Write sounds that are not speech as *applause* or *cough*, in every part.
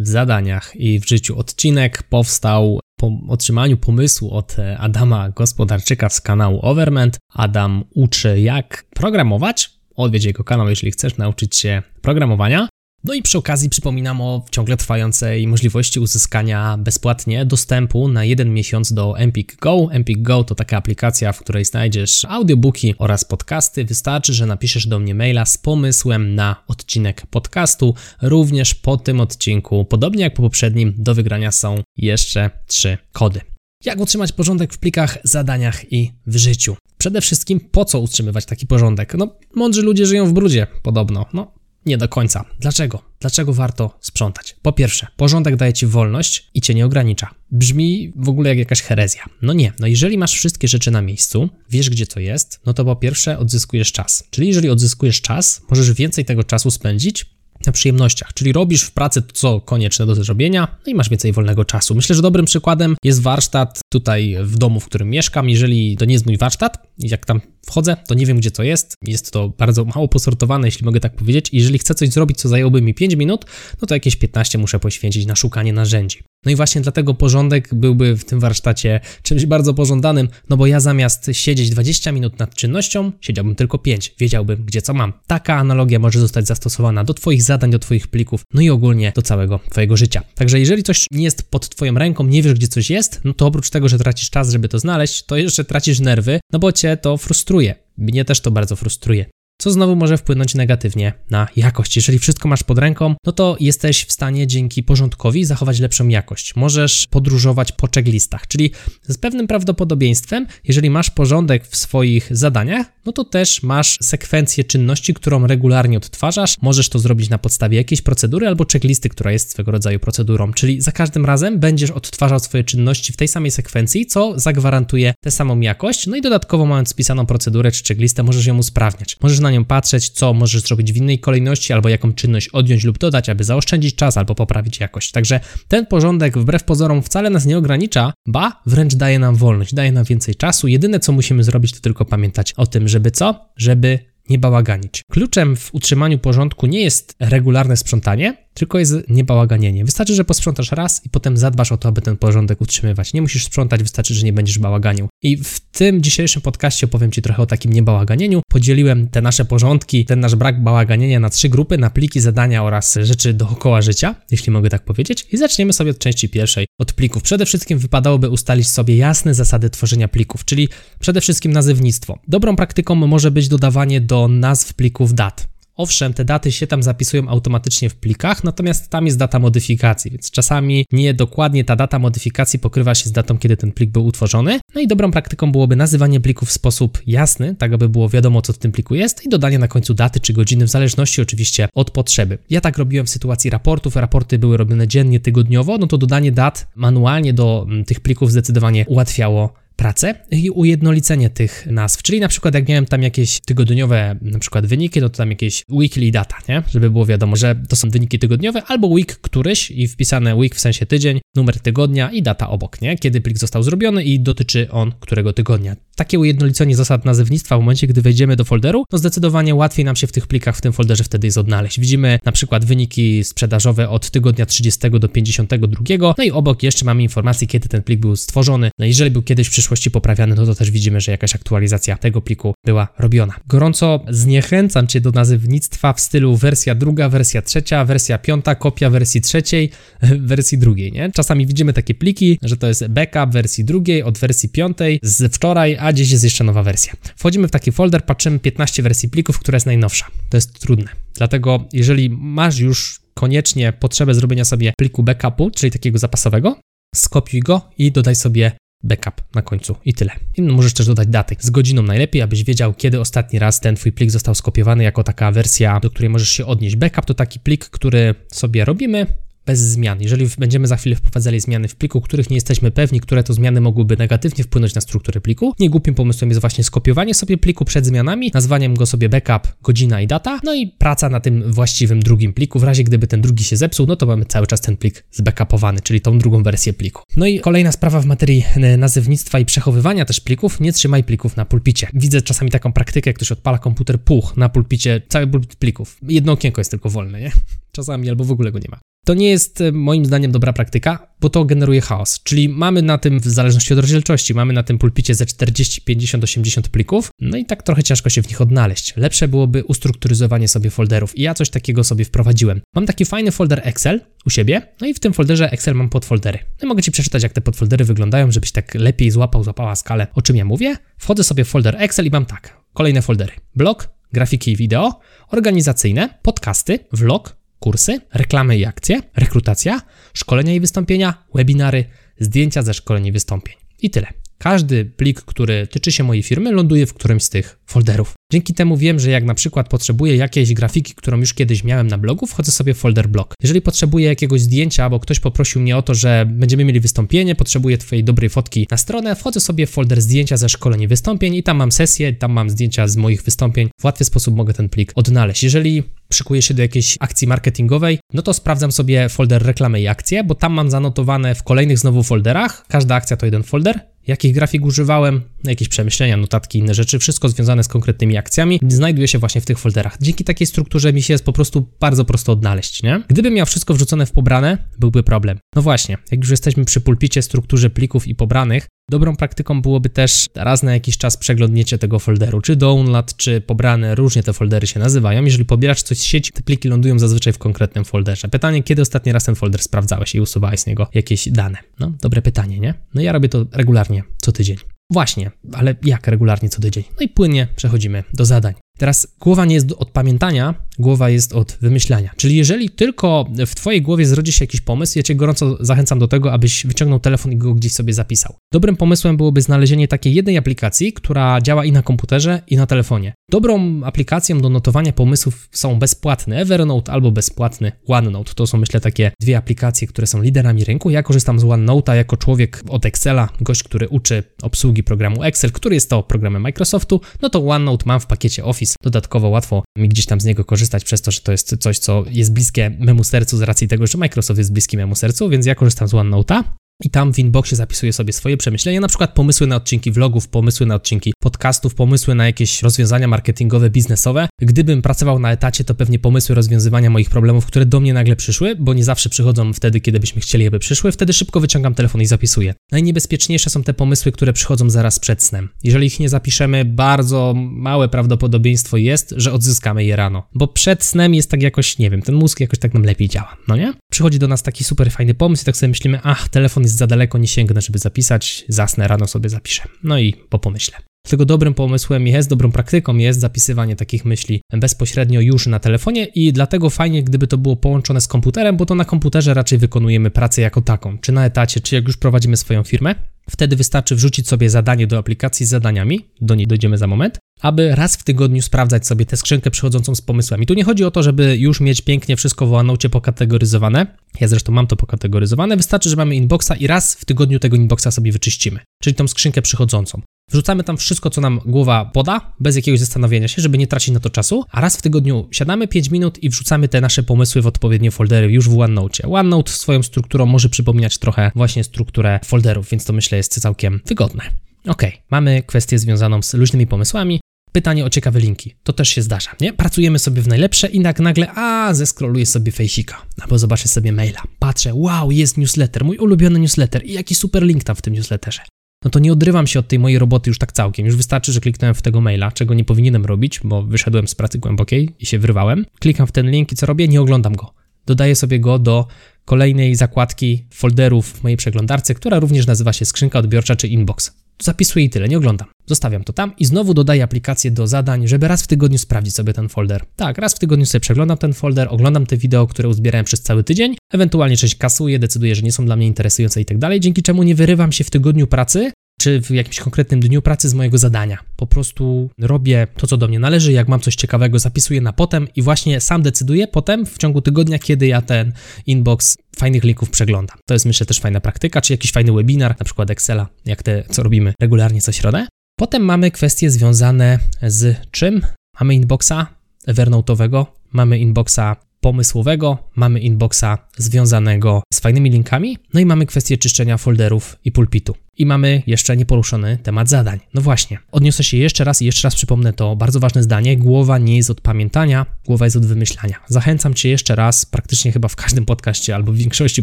w zadaniach i w życiu? Odcinek powstał po otrzymaniu pomysłu od Adama Gospodarczyka z kanału Overment. Adam uczy jak programować. Odwiedź jego kanał, jeśli chcesz nauczyć się programowania. No i przy okazji przypominam o ciągle trwającej możliwości uzyskania bezpłatnie dostępu na jeden miesiąc do Empik Go. Empik Go to taka aplikacja, w której znajdziesz audiobooki oraz podcasty. Wystarczy, że napiszesz do mnie maila z pomysłem na odcinek podcastu. Również po tym odcinku, podobnie jak po poprzednim, do wygrania są jeszcze trzy kody. Jak utrzymać porządek w plikach, zadaniach i w życiu? Przede wszystkim, po co utrzymywać taki porządek? No, mądrzy ludzie żyją w brudzie, podobno. No, nie do końca. Dlaczego? Dlaczego warto sprzątać? Po pierwsze, porządek daje ci wolność i cię nie ogranicza. Brzmi w ogóle jak jakaś herezja. No nie, no jeżeli masz wszystkie rzeczy na miejscu, wiesz gdzie to jest, no to po pierwsze odzyskujesz czas. Czyli jeżeli odzyskujesz czas, możesz więcej tego czasu spędzić na przyjemnościach, czyli robisz w pracy to, co konieczne do zrobienia, no i masz więcej wolnego czasu. Myślę, że dobrym przykładem jest warsztat tutaj w domu, w którym mieszkam. Jeżeli to nie jest mój warsztat, jak tam wchodzę, to nie wiem, gdzie to jest. Jest to bardzo mało posortowane, jeśli mogę tak powiedzieć. jeżeli chcę coś zrobić, co zajęłoby mi 5 minut, no to jakieś 15 muszę poświęcić na szukanie narzędzi. No i właśnie dlatego porządek byłby w tym warsztacie czymś bardzo pożądanym, no bo ja zamiast siedzieć 20 minut nad czynnością, siedziałbym tylko 5, wiedziałbym, gdzie co mam. Taka analogia może zostać zastosowana do Twoich zadań, do Twoich plików, no i ogólnie do całego Twojego życia. Także jeżeli coś nie jest pod Twoją ręką, nie wiesz, gdzie coś jest, no to oprócz tego, że tracisz czas, żeby to znaleźć, to jeszcze tracisz nerwy, no bo Cię to frustruje. Mnie też to bardzo frustruje co znowu może wpłynąć negatywnie na jakość. Jeżeli wszystko masz pod ręką, no to jesteś w stanie dzięki porządkowi zachować lepszą jakość. Możesz podróżować po checklistach, czyli z pewnym prawdopodobieństwem, jeżeli masz porządek w swoich zadaniach, no to też masz sekwencję czynności, którą regularnie odtwarzasz. Możesz to zrobić na podstawie jakiejś procedury albo checklisty, która jest swego rodzaju procedurą, czyli za każdym razem będziesz odtwarzał swoje czynności w tej samej sekwencji, co zagwarantuje tę samą jakość. No i dodatkowo mając spisaną procedurę czy checklistę, możesz ją usprawniać. Możesz na nią patrzeć, co możesz zrobić w innej kolejności, albo jaką czynność odjąć lub dodać, aby zaoszczędzić czas albo poprawić jakość. Także ten porządek wbrew pozorom wcale nas nie ogranicza, ba, wręcz daje nam wolność, daje nam więcej czasu. Jedyne co musimy zrobić, to tylko pamiętać o tym, żeby co? Żeby nie bałaganić. Kluczem w utrzymaniu porządku nie jest regularne sprzątanie, tylko jest niebałaganienie. Wystarczy, że posprzątasz raz i potem zadbasz o to, aby ten porządek utrzymywać. Nie musisz sprzątać, wystarczy, że nie będziesz bałaganił. I w tym dzisiejszym podcaście opowiem Ci trochę o takim niebałaganieniu. Podzieliłem te nasze porządki, ten nasz brak bałaganienia na trzy grupy, na pliki, zadania oraz rzeczy dookoła życia, jeśli mogę tak powiedzieć. I zaczniemy sobie od części pierwszej, od plików. Przede wszystkim wypadałoby ustalić sobie jasne zasady tworzenia plików, czyli przede wszystkim nazewnictwo. Dobrą praktyką może być dodawanie do nazw plików dat. Owszem, te daty się tam zapisują automatycznie w plikach, natomiast tam jest data modyfikacji, więc czasami nie dokładnie ta data modyfikacji pokrywa się z datą, kiedy ten plik był utworzony. No i dobrą praktyką byłoby nazywanie plików w sposób jasny, tak aby było wiadomo, co w tym pliku jest, i dodanie na końcu daty czy godziny, w zależności oczywiście od potrzeby. Ja tak robiłem w sytuacji raportów, raporty były robione dziennie, tygodniowo, no to dodanie dat manualnie do mm, tych plików zdecydowanie ułatwiało pracę i ujednolicenie tych nazw. Czyli na przykład jak miałem tam jakieś tygodniowe na przykład wyniki, no to tam jakieś weekly data, nie? Żeby było wiadomo, że to są wyniki tygodniowe albo week któryś i wpisane week w sensie tydzień, numer tygodnia i data obok, nie? Kiedy plik został zrobiony i dotyczy on którego tygodnia. Takie ujednolicenie zasad nazewnictwa w momencie, gdy wejdziemy do folderu, no zdecydowanie łatwiej nam się w tych plikach w tym folderze wtedy jest odnaleźć. Widzimy na przykład wyniki sprzedażowe od tygodnia 30 do 52, no i obok jeszcze mamy informację, kiedy ten plik był stworzony. No jeżeli był kiedyś w przyszłości poprawiany, no to też widzimy, że jakaś aktualizacja tego pliku była robiona. Gorąco zniechęcam Cię do nazewnictwa w stylu wersja druga, wersja trzecia, wersja piąta, kopia wersji trzeciej, *laughs* wersji drugiej, nie? Czasami widzimy takie pliki, że to jest backup wersji drugiej od wersji piątej z wczoraj, a gdzieś jest jeszcze nowa wersja. Wchodzimy w taki folder, patrzymy 15 wersji plików, która jest najnowsza. To jest trudne. Dlatego jeżeli masz już koniecznie potrzebę zrobienia sobie pliku backupu, czyli takiego zapasowego, skopiuj go i dodaj sobie backup na końcu i tyle. I możesz też dodać daty z godziną najlepiej, abyś wiedział, kiedy ostatni raz ten twój plik został skopiowany jako taka wersja, do której możesz się odnieść. Backup to taki plik, który sobie robimy, bez zmian. Jeżeli będziemy za chwilę wprowadzali zmiany w pliku, których nie jesteśmy pewni, które to zmiany mogłyby negatywnie wpłynąć na strukturę pliku, niegłupim pomysłem jest właśnie skopiowanie sobie pliku przed zmianami, nazwaniem go sobie backup, godzina i data, no i praca na tym właściwym drugim pliku. W razie gdyby ten drugi się zepsuł, no to mamy cały czas ten plik zbackupowany, czyli tą drugą wersję pliku. No i kolejna sprawa w materii e, nazewnictwa i przechowywania też plików, nie trzymaj plików na pulpicie. Widzę czasami taką praktykę, jak ktoś odpala komputer puch na pulpicie, cały pulpit plików. Jedno okienko jest tylko wolne, nie? *laughs* Czasami albo w ogóle go nie ma. To nie jest e, moim zdaniem dobra praktyka, bo to generuje chaos. Czyli mamy na tym, w zależności od rozdzielczości, mamy na tym pulpicie ze 40, 50, 80 plików, no i tak trochę ciężko się w nich odnaleźć. Lepsze byłoby ustrukturyzowanie sobie folderów i ja coś takiego sobie wprowadziłem. Mam taki fajny folder Excel u siebie, no i w tym folderze Excel mam podfoldery. No mogę Ci przeczytać, jak te podfoldery wyglądają, żebyś tak lepiej złapał, złapała skalę, o czym ja mówię. Wchodzę sobie w folder Excel i mam tak, kolejne foldery. Blog, grafiki i wideo, organizacyjne, podcasty, vlog, kursy, reklamy i akcje, rekrutacja, szkolenia i wystąpienia, webinary, zdjęcia ze szkoleń i wystąpień. I tyle. Każdy plik, który tyczy się mojej firmy, ląduje w którymś z tych folderów. Dzięki temu wiem, że jak na przykład potrzebuję jakiejś grafiki, którą już kiedyś miałem na blogu, wchodzę sobie w folder blog. Jeżeli potrzebuję jakiegoś zdjęcia, bo ktoś poprosił mnie o to, że będziemy mieli wystąpienie, potrzebuję Twojej dobrej fotki na stronę, wchodzę sobie w folder zdjęcia ze szkoleń i wystąpień i tam mam sesję, tam mam zdjęcia z moich wystąpień. W łatwy sposób mogę ten plik odnaleźć. Jeżeli szykuję się do jakiejś akcji marketingowej, no to sprawdzam sobie folder reklamy i akcje, bo tam mam zanotowane w kolejnych znowu folderach. Każda akcja to jeden folder jakich grafik używałem, jakieś przemyślenia, notatki, inne rzeczy, wszystko związane z konkretnymi akcjami, znajduje się właśnie w tych folderach. Dzięki takiej strukturze mi się jest po prostu bardzo prosto odnaleźć, nie? Gdybym miał wszystko wrzucone w pobrane, byłby problem. No właśnie, jak już jesteśmy przy pulpicie, strukturze plików i pobranych, Dobrą praktyką byłoby też raz na jakiś czas przeglądnięcie tego folderu, czy download, czy pobrane, różnie te foldery się nazywają. Jeżeli pobierasz coś z sieci, te pliki lądują zazwyczaj w konkretnym folderze. Pytanie, kiedy ostatni raz ten folder sprawdzałeś i usuwałeś z niego jakieś dane? No, dobre pytanie, nie? No ja robię to regularnie, co tydzień. Właśnie, ale jak regularnie co tydzień? No i płynnie przechodzimy do zadań. Teraz głowa nie jest od pamiętania, głowa jest od wymyślania. Czyli jeżeli tylko w Twojej głowie zrodzi się jakiś pomysł, ja Cię gorąco zachęcam do tego, abyś wyciągnął telefon i go gdzieś sobie zapisał. Dobrym pomysłem byłoby znalezienie takiej jednej aplikacji, która działa i na komputerze, i na telefonie. Dobrą aplikacją do notowania pomysłów są bezpłatne Evernote albo bezpłatny OneNote. To są myślę takie dwie aplikacje, które są liderami rynku. Ja korzystam z OneNote'a jako człowiek od Excela, gość, który uczy obsługi programu Excel, który jest to programem Microsoftu. No to OneNote mam w pakiecie Office. Dodatkowo łatwo mi gdzieś tam z niego korzystać przez to, że to jest coś, co jest bliskie memu sercu z racji tego, że Microsoft jest bliski memu sercu, więc ja korzystam z OneNote'a. I tam w inboxie zapisuję sobie swoje przemyślenia, na przykład pomysły na odcinki vlogów, pomysły na odcinki podcastów, pomysły na jakieś rozwiązania marketingowe, biznesowe. Gdybym pracował na etacie, to pewnie pomysły rozwiązywania moich problemów, które do mnie nagle przyszły, bo nie zawsze przychodzą wtedy, kiedy byśmy chcieli, aby przyszły. Wtedy szybko wyciągam telefon i zapisuję. Najniebezpieczniejsze są te pomysły, które przychodzą zaraz przed snem. Jeżeli ich nie zapiszemy, bardzo małe prawdopodobieństwo jest, że odzyskamy je rano, bo przed snem jest tak jakoś, nie wiem, ten mózg jakoś tak nam lepiej działa, no nie? Przychodzi do nas taki super fajny pomysł i tak sobie myślimy, ach, telefon jest za daleko, nie sięgnę, żeby zapisać, zasnę, rano sobie zapiszę. No i po pomyśle. Dlatego dobrym pomysłem jest, dobrą praktyką jest zapisywanie takich myśli bezpośrednio już na telefonie i dlatego fajnie, gdyby to było połączone z komputerem, bo to na komputerze raczej wykonujemy pracę jako taką, czy na etacie, czy jak już prowadzimy swoją firmę. Wtedy wystarczy wrzucić sobie zadanie do aplikacji z zadaniami, do niej dojdziemy za moment, aby raz w tygodniu sprawdzać sobie tę skrzynkę przychodzącą z pomysłami. Tu nie chodzi o to, żeby już mieć pięknie wszystko w OneNote pokategoryzowane. Ja zresztą mam to pokategoryzowane. Wystarczy, że mamy inboxa i raz w tygodniu tego inboxa sobie wyczyścimy, czyli tą skrzynkę przychodzącą. Wrzucamy tam wszystko, co nam głowa poda, bez jakiegoś zastanowienia się, żeby nie tracić na to czasu, a raz w tygodniu siadamy 5 minut i wrzucamy te nasze pomysły w odpowiednie foldery już w OneNote. OneNote swoją strukturą może przypominać trochę właśnie strukturę folderów, więc to myślę jest całkiem wygodne. Ok, mamy kwestię związaną z luźnymi pomysłami. Pytanie o ciekawe linki. To też się zdarza, nie? Pracujemy sobie w najlepsze i tak nagle, a, zeskroluję sobie fejsika. Albo zobaczę sobie maila. Patrzę, wow, jest newsletter, mój ulubiony newsletter i jaki super link tam w tym newsletterze no to nie odrywam się od tej mojej roboty już tak całkiem. Już wystarczy, że kliknąłem w tego maila, czego nie powinienem robić, bo wyszedłem z pracy głębokiej i się wyrwałem. Klikam w ten link i co robię? Nie oglądam go. Dodaję sobie go do kolejnej zakładki folderów w mojej przeglądarce, która również nazywa się skrzynka odbiorcza czy inbox. Zapisuję i tyle, nie oglądam. Zostawiam to tam i znowu dodaję aplikację do zadań, żeby raz w tygodniu sprawdzić sobie ten folder. Tak, raz w tygodniu sobie przeglądam ten folder, oglądam te wideo, które uzbierałem przez cały tydzień, ewentualnie część kasuję, decyduję, że nie są dla mnie interesujące i tak dalej, dzięki czemu nie wyrywam się w tygodniu pracy czy w jakimś konkretnym dniu pracy z mojego zadania. Po prostu robię to, co do mnie należy. Jak mam coś ciekawego, zapisuję na potem i właśnie sam decyduję potem w ciągu tygodnia, kiedy ja ten inbox fajnych linków przeglądam. To jest myślę też fajna praktyka, czy jakiś fajny webinar, na przykład Excela, jak te, co robimy regularnie co środę. Potem mamy kwestie związane z czym? Mamy inboxa Evernote'owego, mamy inboxa pomysłowego, mamy inboxa związanego z fajnymi linkami, no i mamy kwestię czyszczenia folderów i pulpitu. I mamy jeszcze nieporuszony temat zadań. No właśnie, odniosę się jeszcze raz i jeszcze raz przypomnę to bardzo ważne zdanie. Głowa nie jest od pamiętania, głowa jest od wymyślania. Zachęcam Cię jeszcze raz, praktycznie chyba w każdym podcaście albo w większości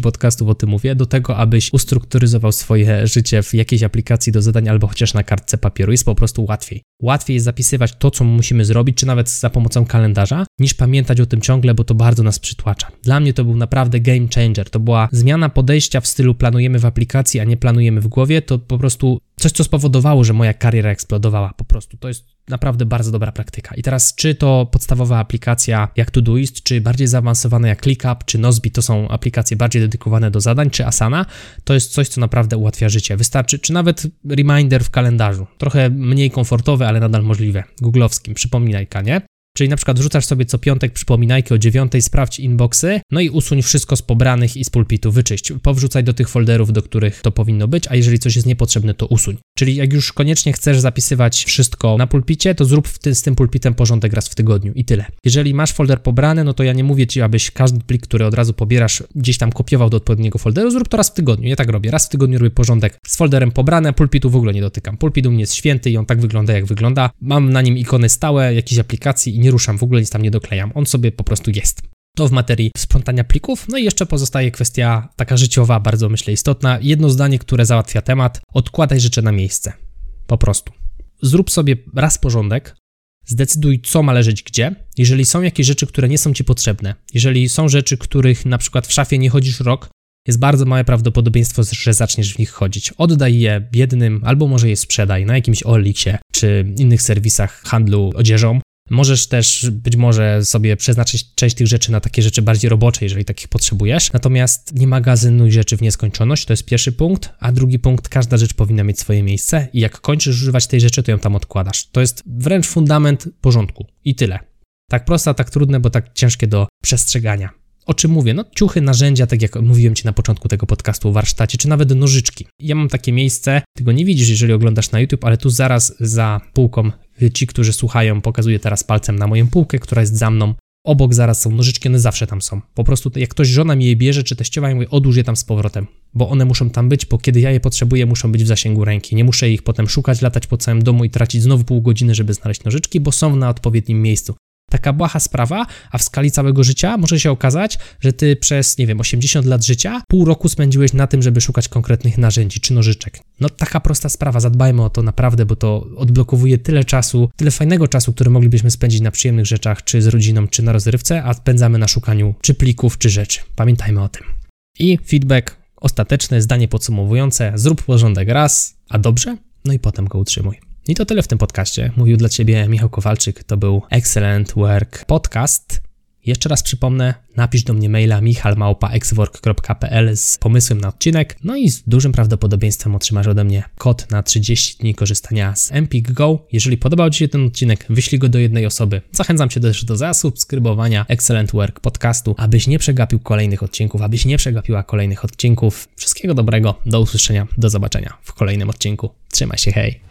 podcastów o tym mówię, do tego, abyś ustrukturyzował swoje życie w jakiejś aplikacji do zadań albo chociaż na kartce papieru. Jest po prostu łatwiej. Łatwiej jest zapisywać to, co musimy zrobić, czy nawet za pomocą kalendarza, niż pamiętać o tym ciągle, bo to bardzo nas przytłacza. Dla mnie to był naprawdę game changer. To była zmiana podejścia w stylu planujemy w aplikacji, a nie planujemy w głowie to po prostu coś, co spowodowało, że moja kariera eksplodowała po prostu. To jest naprawdę bardzo dobra praktyka. I teraz, czy to podstawowa aplikacja jak Todoist, czy bardziej zaawansowana jak ClickUp, czy Nozbi, to są aplikacje bardziej dedykowane do zadań, czy Asana, to jest coś, co naprawdę ułatwia życie. Wystarczy, czy nawet reminder w kalendarzu. Trochę mniej komfortowe, ale nadal możliwe. Googlowskim, przypominajka, nie? Czyli na przykład wrzucasz sobie co piątek przypominajki o dziewiątej, sprawdź inboxy, no i usuń wszystko z pobranych i z pulpitu, wyczyść. Powrzucaj do tych folderów, do których to powinno być, a jeżeli coś jest niepotrzebne, to usuń. Czyli jak już koniecznie chcesz zapisywać wszystko na pulpicie, to zrób ty, z tym pulpitem porządek raz w tygodniu i tyle. Jeżeli masz folder pobrany, no to ja nie mówię ci, abyś każdy plik, który od razu pobierasz, gdzieś tam kopiował do odpowiedniego folderu, zrób to raz w tygodniu. Ja tak robię. Raz w tygodniu robię porządek z folderem pobrane, pulpitu w ogóle nie dotykam. Pulpit u mnie jest święty i on tak wygląda, jak wygląda. Mam na nim ikony stałe, jakieś aplikacji i nie ruszam, w ogóle nic tam nie doklejam. On sobie po prostu jest. To w materii sprzątania plików. No i jeszcze pozostaje kwestia taka życiowa, bardzo myślę istotna. Jedno zdanie, które załatwia temat: odkładaj rzeczy na miejsce. Po prostu. Zrób sobie raz porządek, zdecyduj, co ma leżeć gdzie. Jeżeli są jakieś rzeczy, które nie są ci potrzebne, jeżeli są rzeczy, których na przykład w szafie nie chodzisz rok, jest bardzo małe prawdopodobieństwo, że zaczniesz w nich chodzić. Oddaj je biednym, albo może je sprzedaj na jakimś Oliksie czy innych serwisach handlu odzieżą. Możesz też być może sobie przeznaczyć część tych rzeczy na takie rzeczy bardziej robocze, jeżeli takich potrzebujesz. Natomiast nie magazynuj rzeczy w nieskończoność, to jest pierwszy punkt. A drugi punkt, każda rzecz powinna mieć swoje miejsce i jak kończysz używać tej rzeczy, to ją tam odkładasz. To jest wręcz fundament porządku i tyle. Tak proste, tak trudne, bo tak ciężkie do przestrzegania. O czym mówię? No, ciuchy, narzędzia, tak jak mówiłem Ci na początku tego podcastu o warsztacie, czy nawet nożyczki. Ja mam takie miejsce, tego nie widzisz, jeżeli oglądasz na YouTube, ale tu zaraz za półką Ci, którzy słuchają, pokazuję teraz palcem na moją półkę, która jest za mną. Obok zaraz są nożyczki, one zawsze tam są. Po prostu jak ktoś, żona mi je bierze, czy teściowa, ja mówię, odłóż je tam z powrotem, bo one muszą tam być, bo kiedy ja je potrzebuję, muszą być w zasięgu ręki. Nie muszę ich potem szukać, latać po całym domu i tracić znowu pół godziny, żeby znaleźć nożyczki, bo są na odpowiednim miejscu. Taka błaha sprawa, a w skali całego życia może się okazać, że ty przez, nie wiem, 80 lat życia, pół roku spędziłeś na tym, żeby szukać konkretnych narzędzi czy nożyczek. No taka prosta sprawa, zadbajmy o to naprawdę, bo to odblokowuje tyle czasu, tyle fajnego czasu, który moglibyśmy spędzić na przyjemnych rzeczach, czy z rodziną, czy na rozrywce, a spędzamy na szukaniu czy plików, czy rzeczy. Pamiętajmy o tym. I feedback ostateczne, zdanie podsumowujące, zrób porządek raz, a dobrze, no i potem go utrzymuj. I to tyle w tym podcaście. Mówił dla Ciebie Michał Kowalczyk. To był Excellent Work Podcast. Jeszcze raz przypomnę, napisz do mnie maila michalmałpa.exwork.pl z pomysłem na odcinek, no i z dużym prawdopodobieństwem otrzymasz ode mnie kod na 30 dni korzystania z Empik Go. Jeżeli podobał Ci się ten odcinek, wyślij go do jednej osoby. Zachęcam Cię też do zasubskrybowania Excellent Work podcastu, abyś nie przegapił kolejnych odcinków, abyś nie przegapiła kolejnych odcinków. Wszystkiego dobrego, do usłyszenia, do zobaczenia w kolejnym odcinku. Trzymaj się, hej!